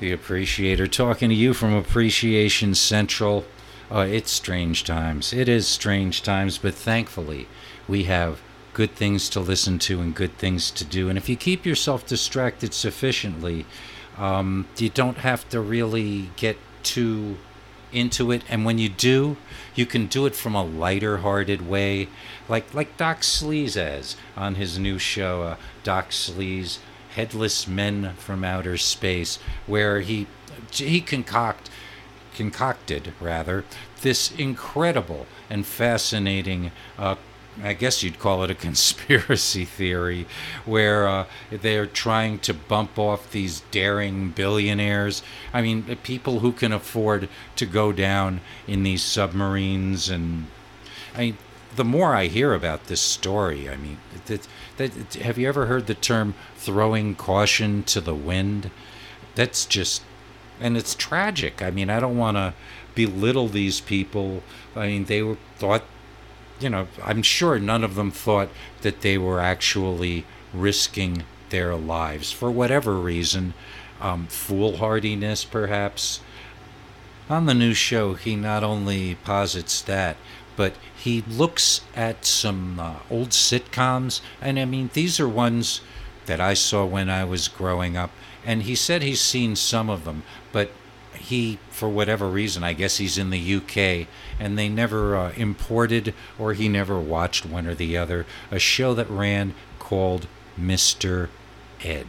the Appreciator, talking to you from Appreciation Central. Uh, it's strange times. It is strange times, but thankfully, we have good things to listen to and good things to do. And if you keep yourself distracted sufficiently, um, you don't have to really get too into it. And when you do, you can do it from a lighter-hearted way, like like Doc Sleaze has on his new show, uh, Doc Sleaze Headless Men from Outer Space, where he he concoct concocted rather this incredible and fascinating uh, I guess you'd call it a conspiracy theory, where uh, they're trying to bump off these daring billionaires. I mean, people who can afford to go down in these submarines. And I mean, the more I hear about this story, I mean, that, that, have you ever heard the term throwing caution to the wind? That's just, and it's tragic. I mean, I don't want to belittle these people. I mean, they were thought you know, I'm sure none of them thought that they were actually risking their lives for whatever reason, um, foolhardiness perhaps. On the new show, he not only posits that, but he looks at some uh, old sitcoms, and I mean, these are ones that I saw when I was growing up, and he said he's seen some of them, but he, for whatever reason, I guess he's in the UK, and they never uh, imported or he never watched one or the other, a show that ran called Mr. Ed.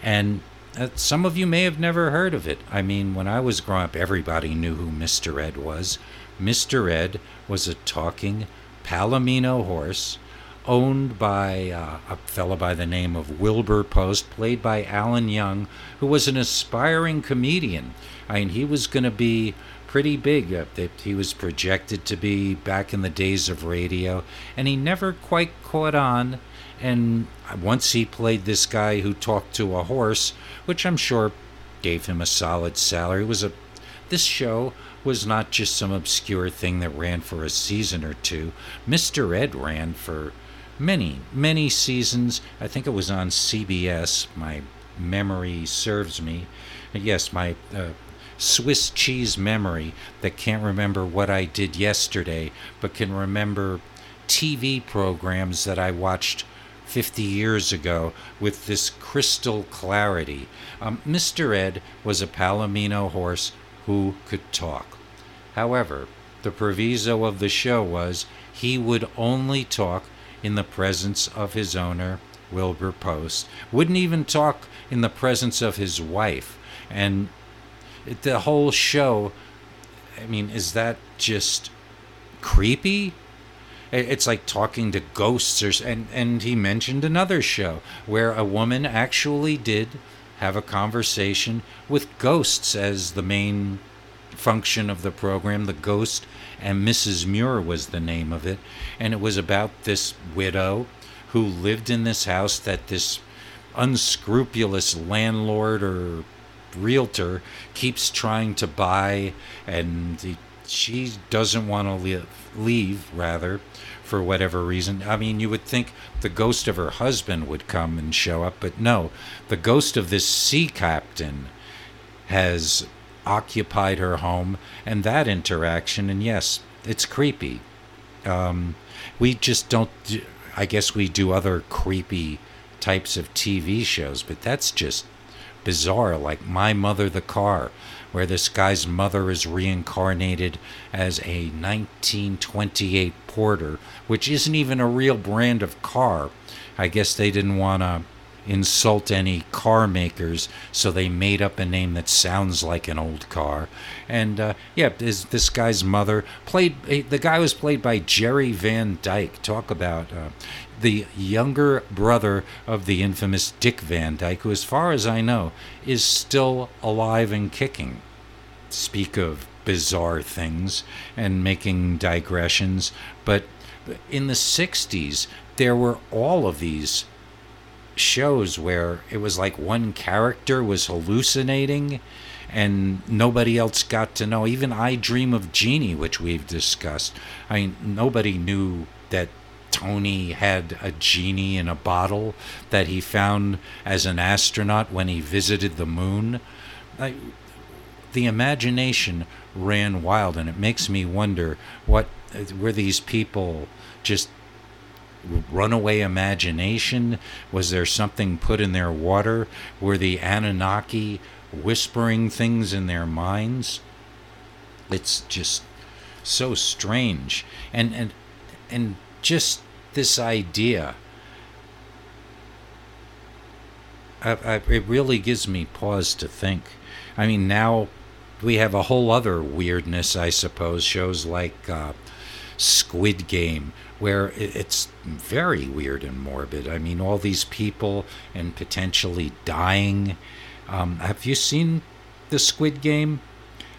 And uh, some of you may have never heard of it. I mean, when I was growing up, everybody knew who Mr. Ed was. Mr. Ed was a talking Palomino horse owned by uh, a fellow by the name of Wilbur Post, played by Alan Young, who was an aspiring comedian. I mean, he was going to be pretty big. Uh, he was projected to be back in the days of radio, and he never quite caught on. And once he played this guy who talked to a horse, which I'm sure gave him a solid salary. It was a this show was not just some obscure thing that ran for a season or two. Mr. Ed ran for many, many seasons. I think it was on CBS. My memory serves me. Yes, my uh, Swiss cheese memory that can't remember what I did yesterday, but can remember TV programs that I watched 50 years ago with this crystal clarity. Um, Mr. Ed was a Palomino horse who could talk. However, the proviso of the show was he would only talk in the presence of his owner, Wilbur Post, wouldn't even talk in the presence of his wife. And the whole show, I mean, is that just creepy? It's like talking to ghosts, or, and, and he mentioned another show where a woman actually did have a conversation with ghosts as the main function of the program. The Ghost and Mrs. Muir was the name of it. And it was about this widow who lived in this house that this unscrupulous landlord or realtor keeps trying to buy and he, she doesn't want to leave, leave rather for whatever reason i mean you would think the ghost of her husband would come and show up but no the ghost of this sea captain has occupied her home and that interaction. And yes, it's creepy. Um, we just don't, do, I guess we do other creepy types of TV shows, but that's just bizarre. Like My Mother the Car, where this guy's mother is reincarnated as a 1928 Porter, which isn't even a real brand of car. I guess they didn't want to insult any car makers, so they made up a name that sounds like an old car. And uh, yeah, this, this guy's mother played. The guy was played by Jerry Van Dyke. Talk about uh, the younger brother of the infamous Dick Van Dyke, who, as far as I know, is still alive and kicking. Speak of bizarre things and making digressions, but in the 60s, there were all of these shows where it was like one character was hallucinating and nobody else got to know. Even I Dream of Jeannie, which we've discussed. I mean, nobody knew that Tony had a genie in a bottle that he found as an astronaut when he visited the moon. I, the imagination ran wild, and it makes me wonder what were these people just runaway imagination? Was there something put in their water? Were the Anunnaki whispering things in their minds? It's just so strange, and and and just this idea. I, I, it really gives me pause to think. I mean, now we have a whole other weirdness, I suppose. Shows like uh, Squid Game, where it's very weird and morbid. I mean, all these people and potentially dying. Um, have you seen the Squid Game?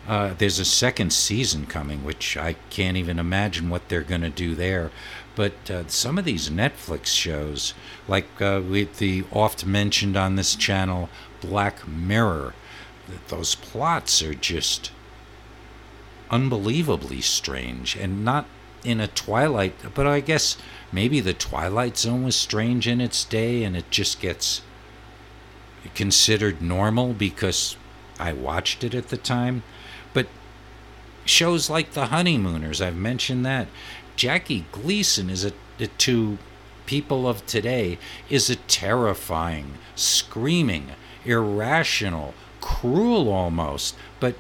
Uh, there's a second season coming, which I can't even imagine what they're going to do there. But uh, some of these Netflix shows, like uh, the oft mentioned on this channel, Black Mirror, those plots are just unbelievably strange and not in a twilight but i guess maybe the twilight zone was strange in its day and it just gets considered normal because i watched it at the time. But shows like the honeymooners i've mentioned that jackie gleason is a, to people of today is a terrifying screaming irrational cruel almost, but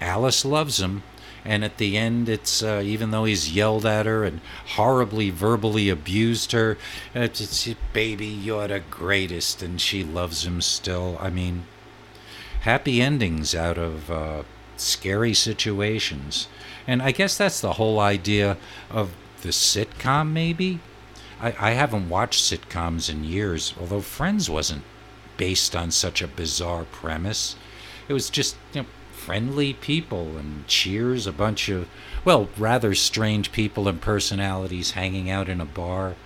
Alice loves him. And at the end, it's uh, even though he's yelled at her and horribly verbally abused her, it's, it's baby, you're the greatest, and she loves him still. I mean, happy endings out of uh, scary situations. And I guess that's the whole idea of the sitcom, maybe. I, I haven't watched sitcoms in years, although Friends wasn't based on such a bizarre premise. It was just, you know, friendly people and cheers, a bunch of, well, rather strange people and personalities hanging out in a bar.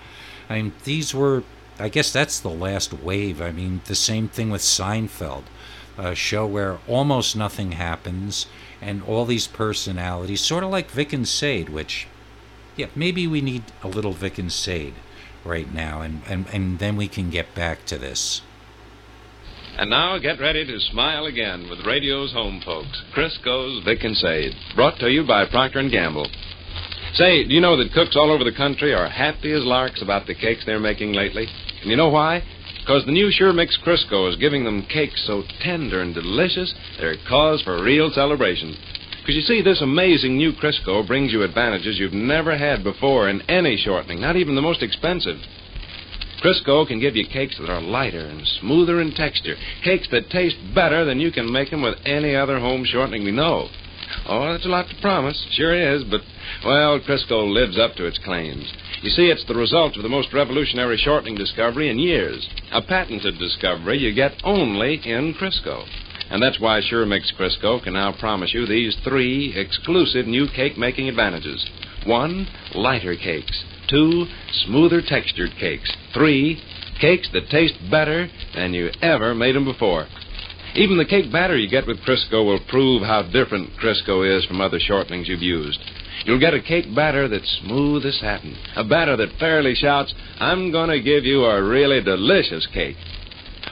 I mean, these were, I guess that's the last wave. I mean, the same thing with Seinfeld, a show where almost nothing happens and all these personalities, sort of like Vic and Sade, which, yeah, maybe we need a little Vic and Sade right now, and, and, and then we can get back to this. And now get ready to smile again with radio's home folks, Crisco's Vic and Sade, brought to you by Procter & Gamble. Say, do you know that cooks all over the country are happy as larks about the cakes they're making lately? And you know why? Because the new Sure Mix Crisco is giving them cakes so tender and delicious, they're cause for real celebration. Because you see, this amazing new Crisco brings you advantages you've never had before in any shortening, not even the most expensive. Crisco can give you cakes that are lighter and smoother in texture. Cakes that taste better than you can make them with any other home shortening we know. Oh, that's a lot to promise. Sure is, but, well, Crisco lives up to its claims. You see, it's the result of the most revolutionary shortening discovery in years. A patented discovery you get only in Crisco. And that's why Sure Mix Crisco can now promise you these three exclusive new cake making advantages. One, lighter cakes. Two, smoother textured cakes. Three, cakes that taste better than you ever made them before. Even the cake batter you get with Crisco will prove how different Crisco is from other shortenings you've used. You'll get a cake batter that's smooth as satin, a batter that fairly shouts, I'm going to give you a really delicious cake.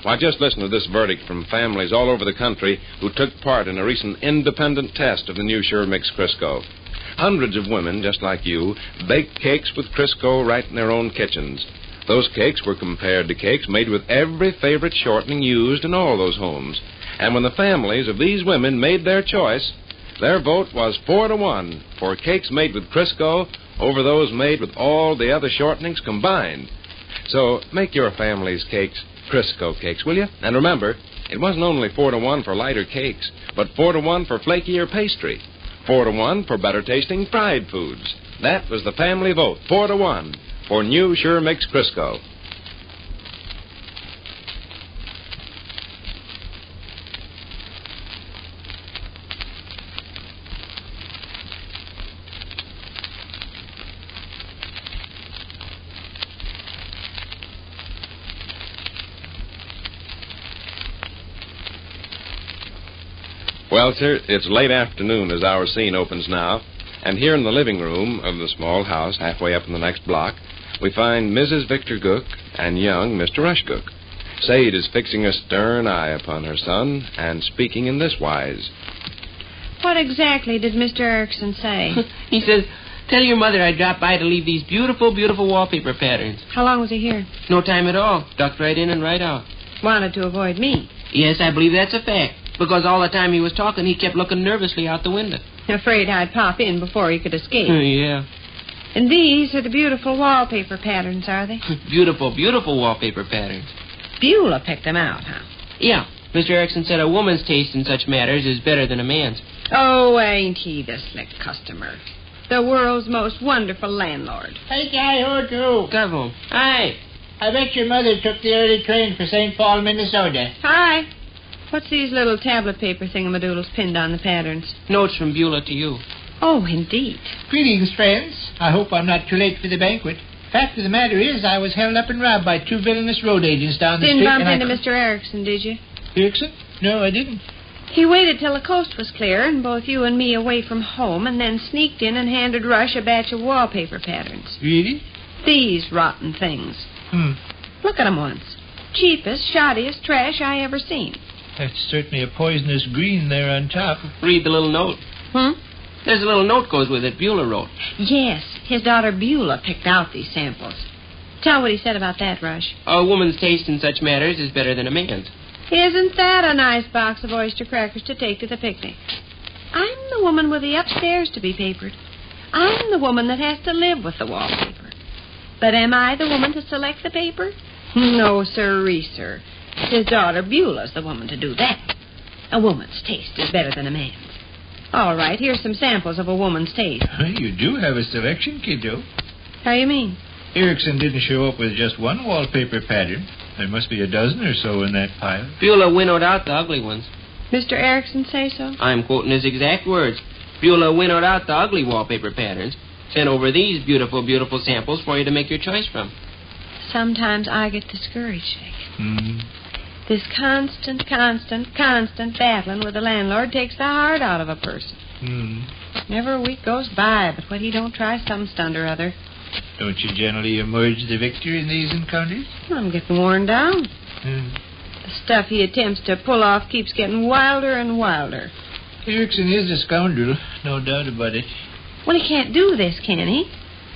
Why, just listen to this verdict from families all over the country who took part in a recent independent test of the new Sure Mix Crisco. Hundreds of women, just like you, baked cakes with Crisco right in their own kitchens. Those cakes were compared to cakes made with every favorite shortening used in all those homes. And when the families of these women made their choice, their vote was four to one for cakes made with Crisco over those made with all the other shortenings combined. So make your family's cakes Crisco cakes, will you? And remember, it wasn't only four to one for lighter cakes, but four to one for flakier pastry. Four to one for better tasting fried foods. That was the family vote, four to one, for new Sure makes Crisco. Well, sir, it's late afternoon as our scene opens now, and here in the living room of the small house halfway up in the next block, we find Mrs. Victor Gook and young Mr. Rush Gook. Sade is fixing a stern eye upon her son and speaking in this wise. What exactly did Mr. Erickson say? he says, Tell your mother I dropped by to leave these beautiful, beautiful wallpaper patterns. How long was he here? No time at all. Ducked right in and right out. Wanted to avoid me. Yes, I believe that's a fact. Because all the time he was talking, he kept looking nervously out the window. Afraid I'd pop in before he could escape. yeah. And these are the beautiful wallpaper patterns, are they? beautiful, beautiful wallpaper patterns. Beulah picked them out, huh? Yeah. Mr. Erickson said a woman's taste in such matters is better than a man's. Oh, ain't he the slick customer? The world's most wonderful landlord. Hey, Guy, who do? Come home. Hi. I bet your mother took the early train for St. Paul, Minnesota. Hi. What's these little tablet paper thingamadoodles pinned on the patterns? Notes from Beulah to you. Oh, indeed. Greetings, friends. I hope I'm not too late for the banquet. Fact of the matter is, I was held up and robbed by two villainous road agents down the Didn't street. bump and into I... Mr. Erickson, did you? Erickson? No, I didn't. He waited till the coast was clear and both you and me away from home and then sneaked in and handed Rush a batch of wallpaper patterns. Really? These rotten things. Hmm. Look at 'em once. Cheapest, shoddiest trash I ever seen. That's certainly a poisonous green there on top. Read the little note. Hmm? There's a little note goes with it. Beulah wrote. Yes, his daughter Beulah picked out these samples. Tell what he said about that, Rush. A woman's taste in such matters is better than a man's. Isn't that a nice box of oyster crackers to take to the picnic? I'm the woman with the upstairs to be papered. I'm the woman that has to live with the wallpaper. But am I the woman to select the paper? No, sirree, sir. His daughter Beulah's the woman to do that. A woman's taste is better than a man's. All right, here's some samples of a woman's taste. You do have a selection, kiddo. How you mean? Erickson didn't show up with just one wallpaper pattern. There must be a dozen or so in that pile. Beulah winnowed out the ugly ones. Mr. Erickson say so? I'm quoting his exact words. Beulah winnowed out the ugly wallpaper patterns, sent over these beautiful, beautiful samples for you to make your choice from. Sometimes I get discouraged, Jake. Hmm. This constant, constant, constant battling with the landlord takes the heart out of a person. Hmm. Never a week goes by but what he don't try some stunt or other. Don't you generally emerge the victor in these encounters? I'm getting worn down. Hmm. The stuff he attempts to pull off keeps getting wilder and wilder. Erickson is a scoundrel, no doubt about it. Well, he can't do this, can he?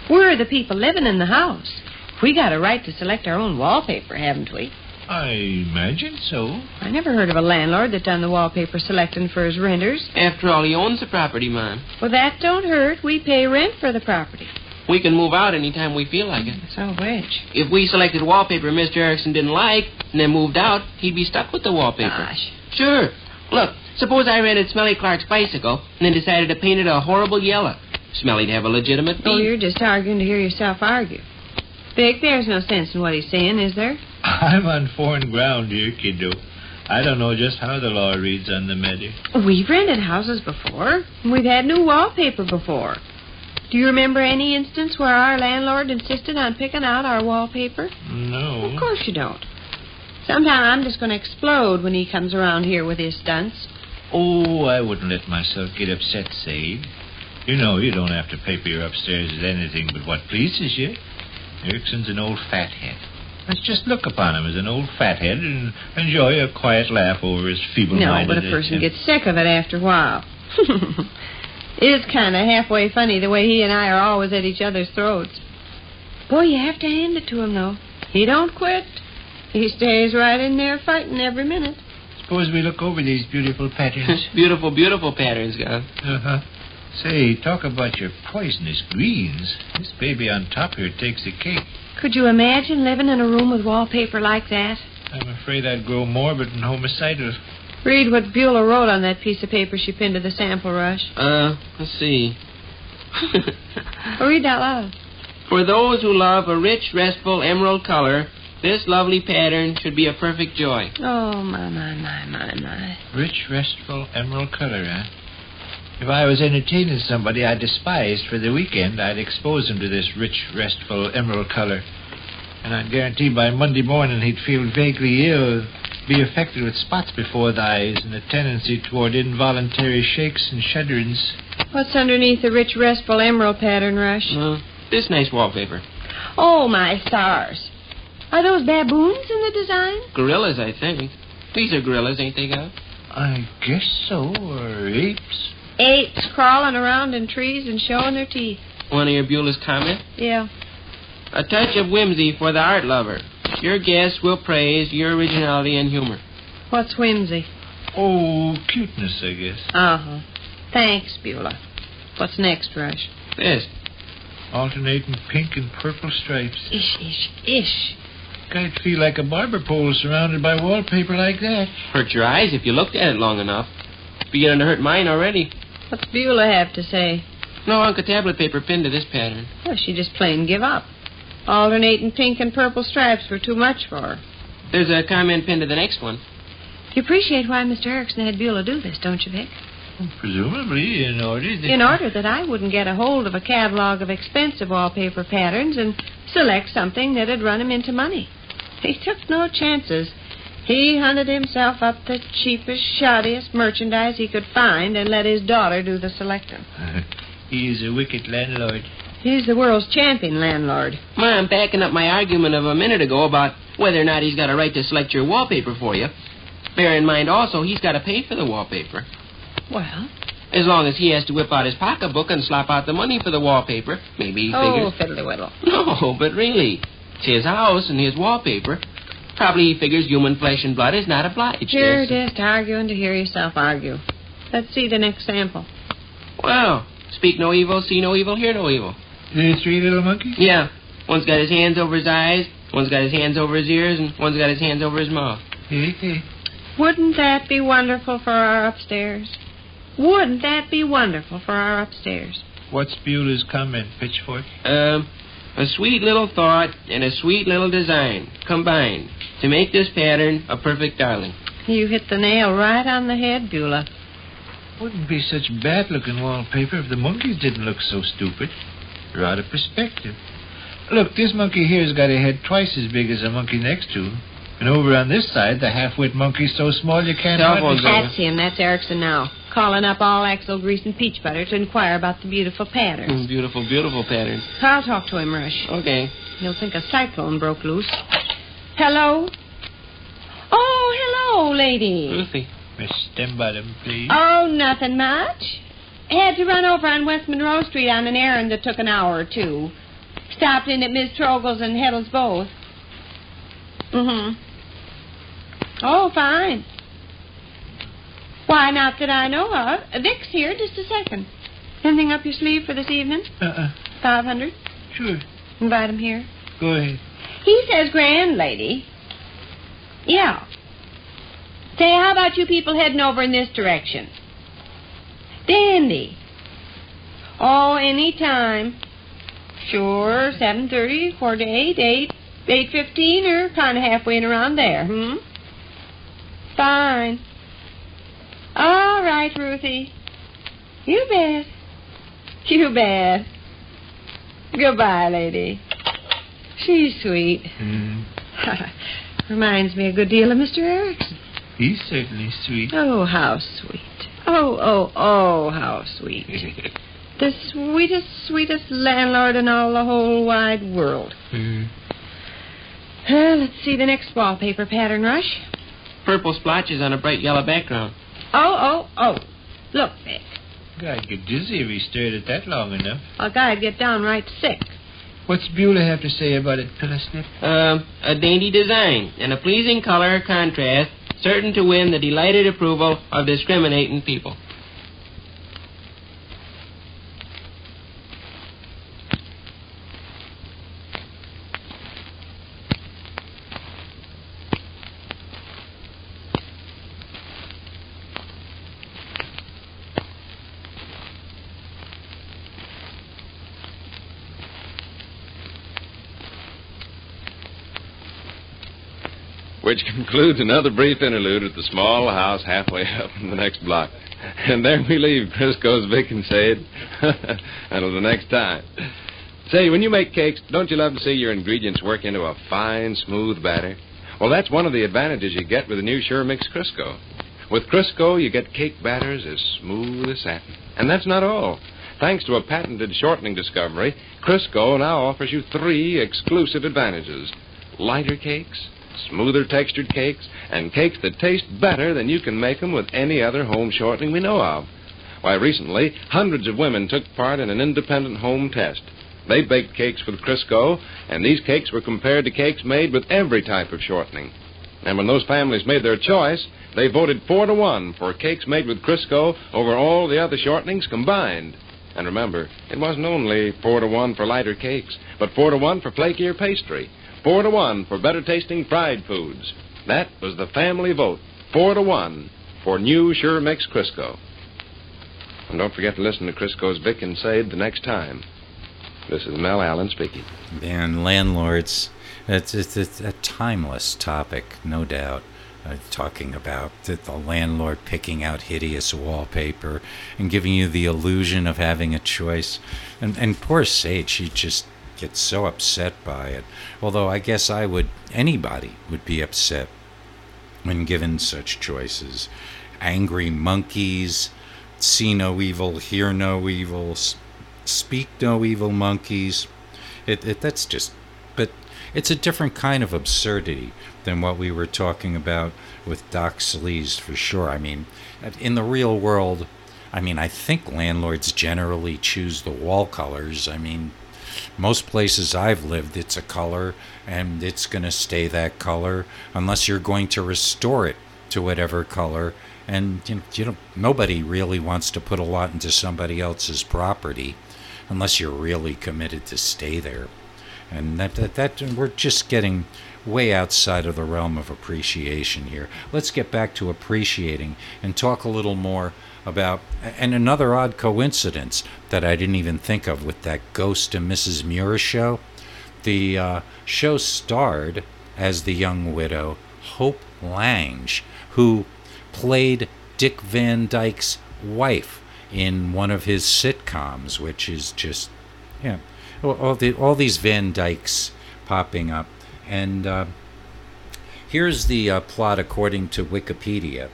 We're the people living in the house. We got a right to select our own wallpaper, haven't we? I imagine so. I never heard of a landlord that done the wallpaper selecting for his renters. After all, he owns the property, Mom. Well, that don't hurt. We pay rent for the property. We can move out any time we feel like it. So which? If we selected wallpaper Mr. Erickson didn't like and then moved out, he'd be stuck with the wallpaper. Gosh. Sure. Look, suppose I rented Smelly Clark's bicycle and then decided to paint it a horrible yellow. Smelly'd have a legitimate Oh, fee. you're just arguing to hear yourself argue. Vic, there's no sense in what he's saying, is there? I'm on foreign ground here, kiddo. I don't know just how the law reads on the matter. We've rented houses before. and We've had new wallpaper before. Do you remember any instance where our landlord insisted on picking out our wallpaper? No. Of course you don't. Sometime I'm just going to explode when he comes around here with his stunts. Oh, I wouldn't let myself get upset, Sade. You know you don't have to paper your upstairs with anything but what pleases you. Erickson's an old fathead. Let's just look upon him as an old fathead and enjoy a quiet laugh over his No, feeble-minded but a person attempt. gets sick of it after a while. it is kind of halfway funny the way he and I are always at each other's throats. Boy, you have to hand it to him, though. He don't quit. He stays right in there fighting every minute. Suppose we look over these beautiful patterns. beautiful, beautiful patterns, Gus. uh-huh. Say, talk about your poisonous greens. This baby on top here takes the cake. Could you imagine living in a room with wallpaper like that? I'm afraid I'd grow morbid and homicidal. Read what Beulah wrote on that piece of paper she pinned to the sample rush. Uh, let's see. Read out loud. For those who love a rich, restful emerald color, this lovely pattern should be a perfect joy. Oh, my, my, my, my, my. Rich, restful emerald color, huh? If I was entertaining somebody I despised for the weekend, I'd expose him to this rich, restful emerald color. And I'd guarantee by Monday morning he'd feel vaguely ill, be affected with spots before the eyes, and a tendency toward involuntary shakes and shudderings. What's underneath the rich, restful emerald pattern, Rush? Uh, this nice wallpaper. Oh, my stars. Are those baboons in the design? Gorillas, I think. These are gorillas, ain't they, Gal? I guess so, or apes. Apes crawling around in trees and showing their teeth. One of your Beulah's comment? Yeah. A touch of whimsy for the art lover. Your guests will praise your originality and humor. What's whimsy? Oh, cuteness, I guess. Uh huh. Thanks, Beulah. What's next, Rush? This. Alternating pink and purple stripes. Ish, ish, ish. I'd feel like a barber pole surrounded by wallpaper like that. Hurt your eyes if you looked at it long enough. Beginning to hurt mine already. What's Beulah have to say? No Uncle Tablet paper pinned to this pattern. Well, she just plain give up. Alternating pink and purple stripes were too much for her. There's a comment pinned to the next one. You appreciate why Mr. Erickson had Beulah do this, don't you, Vic? Presumably in order that... In order that I wouldn't get a hold of a catalog of expensive wallpaper patterns and select something that'd run him into money. He took no chances. He hunted himself up the cheapest, shoddiest merchandise he could find and let his daughter do the selecting. He's a wicked landlord. He's the world's champion landlord. Ma, I'm backing up my argument of a minute ago about whether or not he's got a right to select your wallpaper for you. Bear in mind also he's got to pay for the wallpaper. Well, As long as he has to whip out his pocketbook and slop out the money for the wallpaper, maybe he oh, figures. fiddly whittle. No, but really, it's his house and his wallpaper. Probably he figures human flesh and blood is not obliged. You're yes. just arguing to hear yourself argue. Let's see the next sample. Well, speak no evil, see no evil, hear no evil. The three little monkeys? Yeah, one's got his hands over his eyes, one's got his hands over his ears, and one's got his hands over his mouth. Hey, hey. Wouldn't that be wonderful for our upstairs? Wouldn't that be wonderful for our upstairs? What's Beulah's comment, Pitchfork? Um, a sweet little thought and a sweet little design combined to make this pattern a perfect darling. You hit the nail right on the head, Beulah. Wouldn't be such bad-looking wallpaper if the monkeys didn't look so stupid. They're out of perspective. Look, this monkey here's got a head twice as big as the monkey next to him. And over on this side, the half-wit monkey's so small you can't Cell hardly... phone's. That's him. That's Erickson now. Calling up all Axel Grease and Peach Butter to inquire about the beautiful patterns. Mm, Beautiful, beautiful pattern. I'll talk to him, Rush. Okay. He'll think a cyclone broke loose. Hello? Oh, hello, lady. Ruthie. Miss Stembottom, please. Oh, nothing much. Had to run over on West Monroe Street on an errand that took an hour or two. Stopped in at Miss Trogel's and Heddle's both. Mm-hmm. Oh, fine. Why, not that I know of. Vic's here, just a second. Anything up your sleeve for this evening? Uh-uh. Five hundred? Sure. Invite him here. Go ahead. He says grand lady. Yeah. Say, how about you people heading over in this direction? Dandy. Oh, any time. Sure, seven thirty, quarter to eight, eight, eight fifteen, or kind of halfway and around there. Hmm. Fine. All right, Ruthie. You bet. You bet. Goodbye, lady. She's sweet. Mm. Reminds me a good deal of Mr. Erickson. He's certainly sweet. Oh, how sweet. Oh, oh, oh, how sweet. the sweetest, sweetest landlord in all the whole wide world. Mm. Well, let's see the next wallpaper pattern, Rush. Purple splotches on a bright yellow background. Oh, oh, oh. Look, Vic. Guy'd get dizzy if he stared at that long enough. A guy'd get downright sick. What's Beulah have to say about it, Pillisnip? Um, a dainty design and a pleasing color contrast, certain to win the delighted approval of discriminating people. Which concludes another brief interlude at the small house halfway up in the next block. And there we leave Crisco's Vic and Sade. Until the next time. Say, when you make cakes, don't you love to see your ingredients work into a fine, smooth batter? Well, that's one of the advantages you get with the new Sure Mix Crisco. With Crisco, you get cake batters as smooth as satin. And that's not all. Thanks to a patented shortening discovery, Crisco now offers you three exclusive advantages. lighter cakes, smoother textured cakes, and cakes that taste better than you can make them with any other home shortening we know of. Why, recently, hundreds of women took part in an independent home test. They baked cakes with Crisco, and these cakes were compared to cakes made with every type of shortening. And when those families made their choice, they voted four to one for cakes made with Crisco over all the other shortenings combined. And remember, it wasn't only four to one for lighter cakes, but four to one for flakier pastry, four to one for better tasting fried foods. That was the family vote, four to one for new Sure Mix Crisco. And don't forget to listen to Crisco's Vic and Sade the next time. This is Mel Allen speaking. And landlords, it's, it's, it's a timeless topic, no doubt. Uh, talking about the, the landlord picking out hideous wallpaper and giving you the illusion of having a choice. And, and poor Sade, she just gets so upset by it. Although I guess I would, anybody would be upset when given such choices. Angry monkeys, see no evil, hear no evil, speak no evil monkeys. It, it that's just, but it's a different kind of absurdity than what we were talking about with Doc Sleaze for sure. I mean, in the real world, I mean, I think landlords generally choose the wall colors. I mean, most places I've lived, it's a color and it's going to stay that color unless you're going to restore it to whatever color. And you know, nobody really wants to put a lot into somebody else's property unless you're really committed to stay there. And that, that, that we're just getting way outside of the realm of appreciation here. Let's get back to appreciating and talk a little more about and another odd coincidence that I didn't even think of with that Ghost and Mrs. Muir show. The uh, show starred as the young widow Hope Lange, who played Dick Van Dyke's wife in one of his sitcoms, which is just yeah, all, the, all these Van Dykes popping up. And uh, here's the uh, plot according to Wikipedia.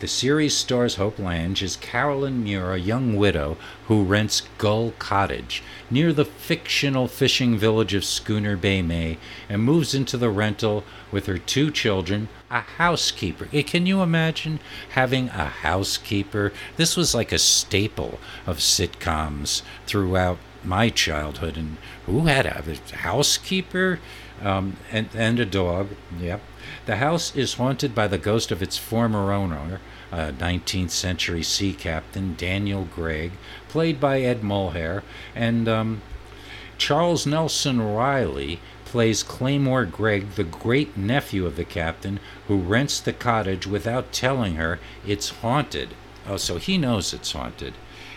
The series stars Hope Lange as Carolyn Muir, a young widow who rents Gull Cottage near the fictional fishing village of Schooner Bay, Maine, and moves into the rental with her two children, a housekeeper. Eh, can you imagine having a housekeeper? This was like a staple of sitcoms throughout my childhood. And who had a, a housekeeper? Um, and, and a dog. Yep. The house is haunted by the ghost of its former owner, a 19th century sea captain Daniel Gregg, played by Ed Mulhare, and um, Charles Nelson Reilly plays Claymore Gregg, the great nephew of the captain, who rents the cottage without telling her it's haunted. Oh, so he knows it's haunted.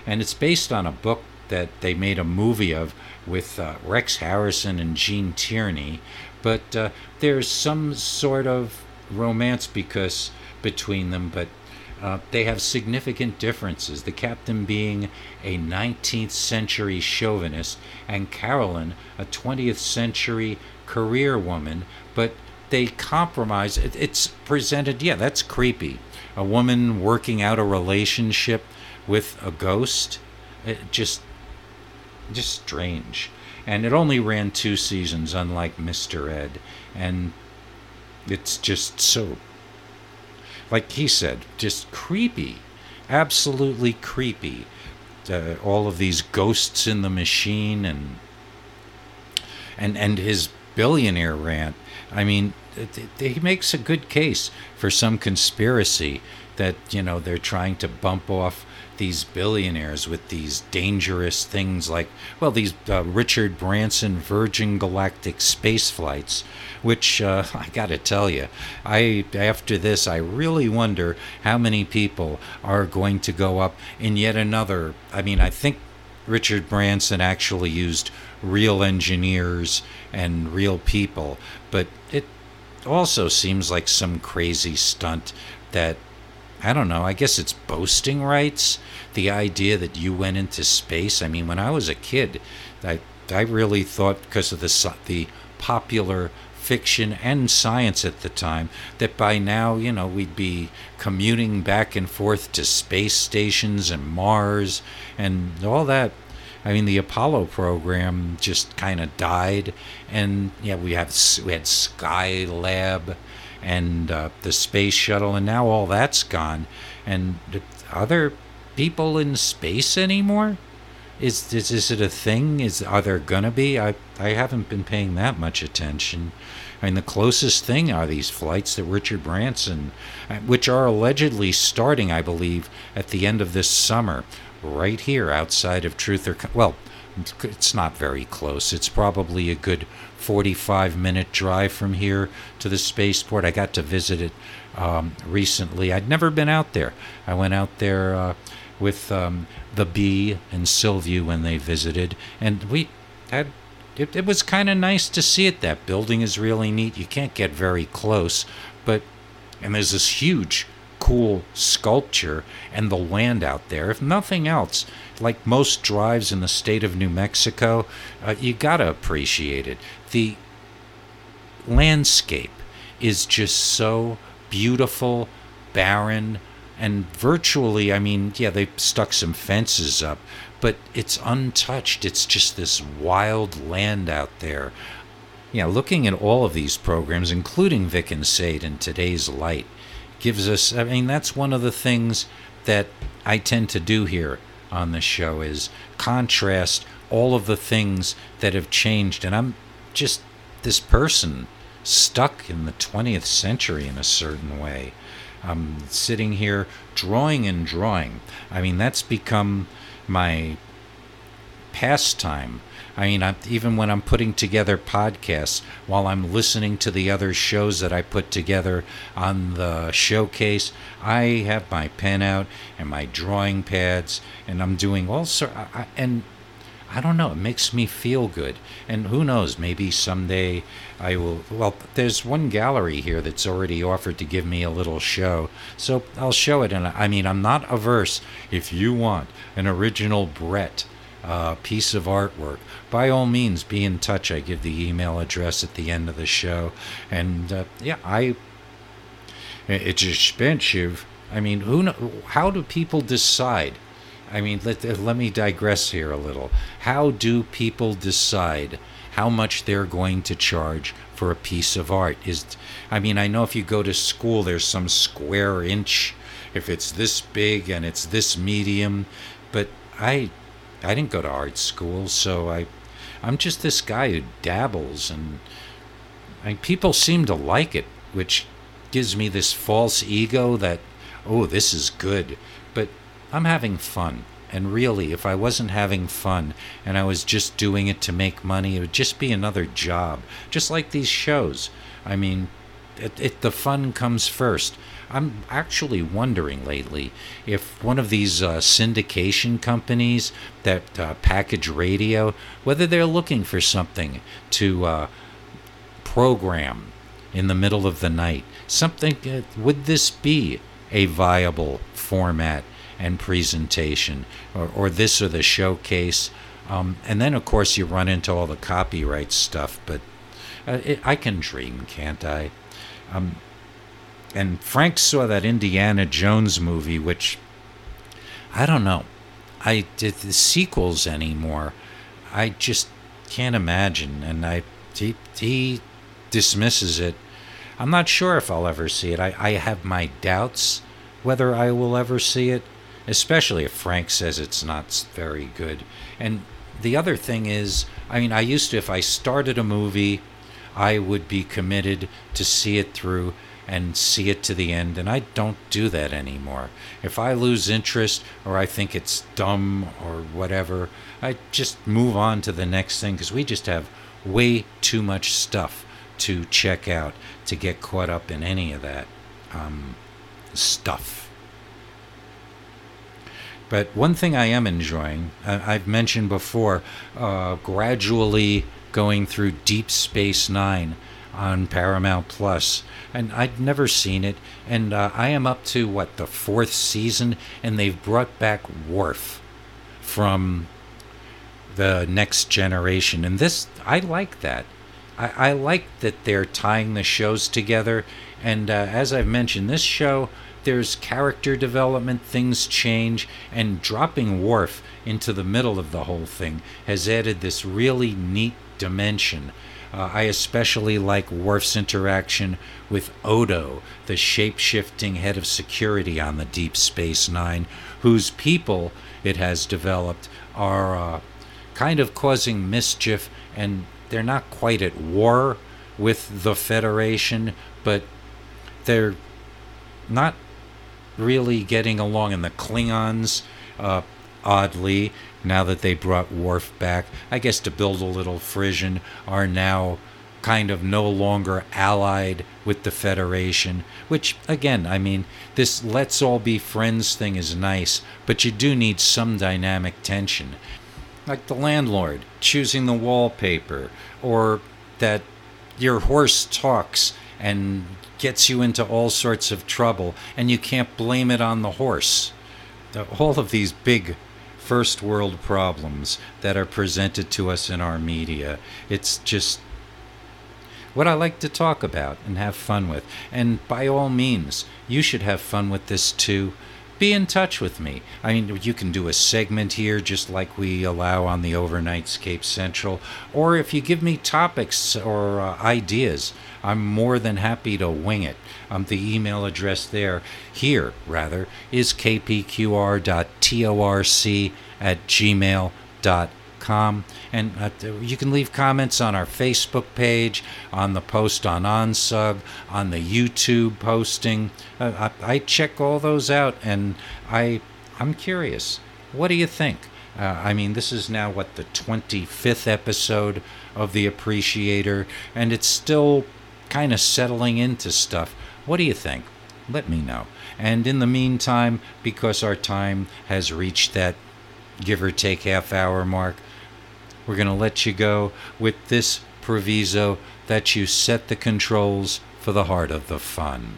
And it's based on a book that they made a movie of with uh, Rex Harrison and Gene Tierney, but uh, there's some sort of romance because between them, but uh, they have significant differences. The captain being a 19th century chauvinist, and Carolyn, a 20th century career woman, but they compromise. It, it's presented, yeah, that's creepy. A woman working out a relationship with a ghost. It just, just strange. And it only ran two seasons, unlike Mr. Ed. And it's just so like he said, just creepy, absolutely creepy. Uh, all of these ghosts in the machine and and and his billionaire rant. I mean, he makes a good case for some conspiracy that you know they're trying to bump off these billionaires with these dangerous things like, well, these uh, Richard Branson Virgin Galactic space flights, which uh, I got to tell you, I after this I really wonder how many people are going to go up in yet another. I mean, I think Richard Branson actually used real engineers and real people, but it also seems like some crazy stunt that I don't know. I guess it's boasting rights. The idea that you went into space. I mean, when I was a kid, I I really thought because of the the popular fiction and science at the time that by now, you know, we'd be commuting back and forth to space stations and Mars and all that. I mean, the Apollo program just kind of died, and yeah, we have we had Skylab and uh, the space shuttle, and now all that's gone. And are there people in space anymore? Is, is is it a thing? Is are there gonna be? I I haven't been paying that much attention. I mean, the closest thing are these flights that Richard Branson, uh, which are allegedly starting, I believe, at the end of this summer, right here outside of Truth or well, it's not very close. It's probably a good 45 minute drive from here to the spaceport. I got to visit it um, recently. I'd never been out there. I went out there uh, with um, the Bee and Sylvia when they visited, and we had. It, it was kind of nice to see it. That building is really neat. You can't get very close, but and there's this huge cool sculpture and the land out there. If nothing else, like most drives in the state of New Mexico, uh, you gotta appreciate it. The landscape is just so beautiful, barren, and virtually, I mean, yeah, they stuck some fences up, but it's untouched. It's just this wild land out there. Yeah, looking at all of these programs, including Vic and Sade in today's light, gives us, I mean, that's one of the things that I tend to do here on the show is contrast all of the things that have changed. And I'm just this person stuck in the 20th century in a certain way. I'm sitting here drawing and drawing. I mean, that's become my pastime. I mean, I'm, even when I'm putting together podcasts, while I'm listening to the other shows that I put together on the showcase, I have my pen out and my drawing pads, and I'm doing all sort. And I don't know. It makes me feel good. And who knows? Maybe someday I will. Well, there's one gallery here that's already offered to give me a little show, so I'll show it. And I mean, I'm not averse. If you want an original Bret uh, piece of artwork, by all means, be in touch. I give the email address at the end of the show, and uh, yeah, I. It's expensive. I mean, who? Know, how do people decide? I mean, let, let me digress here a little. How do people decide how much they're going to charge for a piece of art? Is I mean, I know if you go to school, there's some square inch, if it's this big and it's this medium, but I, I didn't go to art school, so I, I'm just this guy who dabbles, and I people seem to like it, which gives me this false ego that, oh, this is good, but I'm having fun. And really, if I wasn't having fun and I was just doing it to make money, it would just be another job. Just like these shows. I mean, it, it, the fun comes first. I'm actually wondering lately if one of these uh, syndication companies that uh, package radio, whether they're looking for something to uh, program in the middle of the night. Something, uh, would this be a viable format and presentation, or, or this or the showcase. Um, and then, of course, you run into all the copyright stuff, but uh, it, I can dream, can't I? Um, and Frank saw that Indiana Jones movie, which I don't know. I did the sequels anymore. I just can't imagine, and I he, he dismisses it. I'm not sure if I'll ever see it. I, I have my doubts whether I will ever see it especially if Frank says it's not very good. And the other thing is, I mean, I used to, if I started a movie, I would be committed to see it through and see it to the end, and I don't do that anymore. If I lose interest or I think it's dumb or whatever, I just move on to the next thing because we just have way too much stuff to check out to get caught up in any of that um, stuff. But one thing I am enjoying, I've mentioned before, uh, gradually going through Deep Space Nine on Paramount Plus, and I'd never seen it, and uh, I am up to what the fourth season, and they've brought back Worf from the next generation, and this I like that. I, I like that they're tying the shows together. And uh, as I've mentioned, this show, there's character development, things change, and dropping Worf into the middle of the whole thing has added this really neat dimension. Uh, I especially like Worf's interaction with Odo, the shape shifting head of security on the Deep Space Nine, whose people, it has developed, are uh, kind of causing mischief and they're not quite at war with the Federation, but they're not really getting along. And the Klingons, uh, oddly, now that they brought Worf back, I guess to build a little frisson, are now kind of no longer allied with the Federation, which, again, I mean, this let's all be friends thing is nice, but you do need some dynamic tension. Like the landlord choosing the wallpaper, or that your horse talks and gets you into all sorts of trouble, and you can't blame it on the horse. All of these big first world problems that are presented to us in our media. It's just what I like to talk about and have fun with. And by all means, you should have fun with this too. Be in touch with me. I mean, you can do a segment here just like we allow on the Overnightscape Central. Or if you give me topics or uh, ideas, I'm more than happy to wing it. Um, the email address there, here rather, is kpqr.torc at gmail.com. And uh, you can leave comments on our Facebook page, on the post on OnSug, on the YouTube posting. Uh, I, I, check all those out, and I, I'm curious. What do you think? Uh, I mean, this is now what the 25th episode of The Appreciator, and it's still kind of settling into stuff. What do you think? Let me know. And in the meantime, because our time has reached that give or take half hour mark, we're going to let you go with this proviso that you set the controls for the heart of the fun.